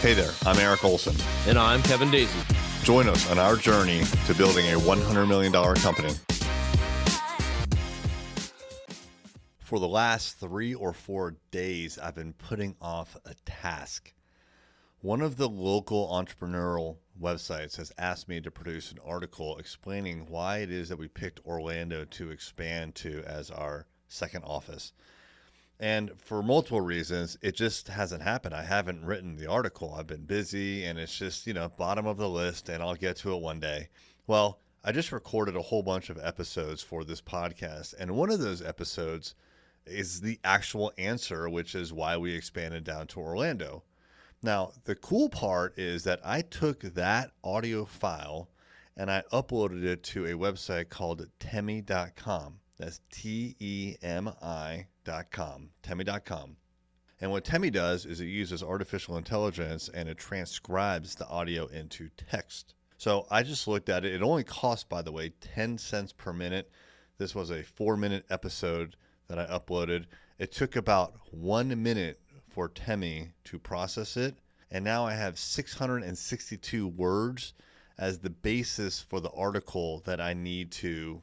Hey there, I'm Eric Olson. And I'm Kevin Daisy. Join us on our journey to building a $100 million company. For the last three or four days, I've been putting off a task. One of the local entrepreneurial websites has asked me to produce an article explaining why it is that we picked Orlando to expand to as our second office. And for multiple reasons, it just hasn't happened. I haven't written the article. I've been busy and it's just, you know, bottom of the list and I'll get to it one day. Well, I just recorded a whole bunch of episodes for this podcast. And one of those episodes is the actual answer, which is why we expanded down to Orlando. Now, the cool part is that I took that audio file and I uploaded it to a website called temi.com. That's T E M I.com, temi.com. And what Temi does is it uses artificial intelligence and it transcribes the audio into text. So I just looked at it. It only costs, by the way, 10 cents per minute. This was a four minute episode that I uploaded. It took about one minute for Temi to process it. And now I have 662 words as the basis for the article that I need to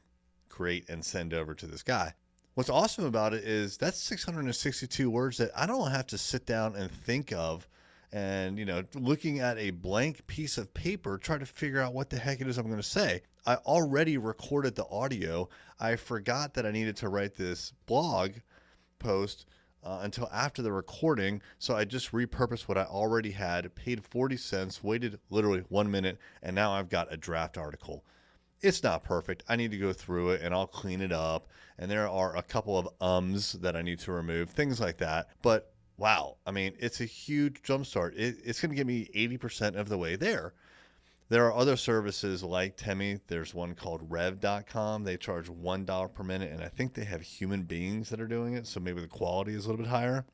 create and send over to this guy. What's awesome about it is that's 662 words that I don't have to sit down and think of and, you know, looking at a blank piece of paper, try to figure out what the heck it is I'm going to say. I already recorded the audio. I forgot that I needed to write this blog post uh, until after the recording. So I just repurposed what I already had, paid 40 cents, waited literally one minute, and now I've got a draft article it's not perfect. I need to go through it and I'll clean it up. And there are a couple of ums that I need to remove, things like that. But wow, I mean, it's a huge jumpstart. It, it's going to get me 80% of the way there. There are other services like Temi. There's one called Rev.com. They charge $1 per minute, and I think they have human beings that are doing it. So maybe the quality is a little bit higher.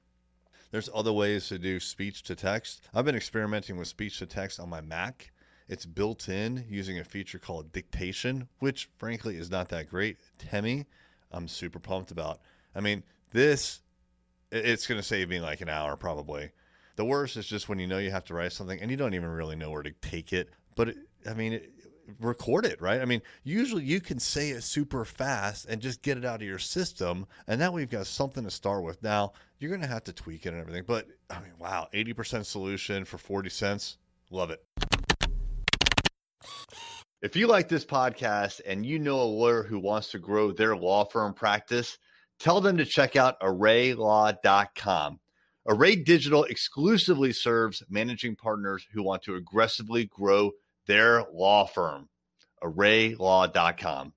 There's other ways to do speech to text. I've been experimenting with speech to text on my Mac it's built in using a feature called dictation, which frankly is not that great. Temi, I'm super pumped about. I mean, this it's going to save me like an hour probably. The worst is just when you know you have to write something and you don't even really know where to take it. But it, I mean, it, record it, right? I mean, usually you can say it super fast and just get it out of your system, and now we've got something to start with. Now you're going to have to tweak it and everything, but I mean, wow, 80% solution for 40 cents, love it. If you like this podcast and you know a lawyer who wants to grow their law firm practice, tell them to check out arraylaw.com. Array Digital exclusively serves managing partners who want to aggressively grow their law firm. arraylaw.com.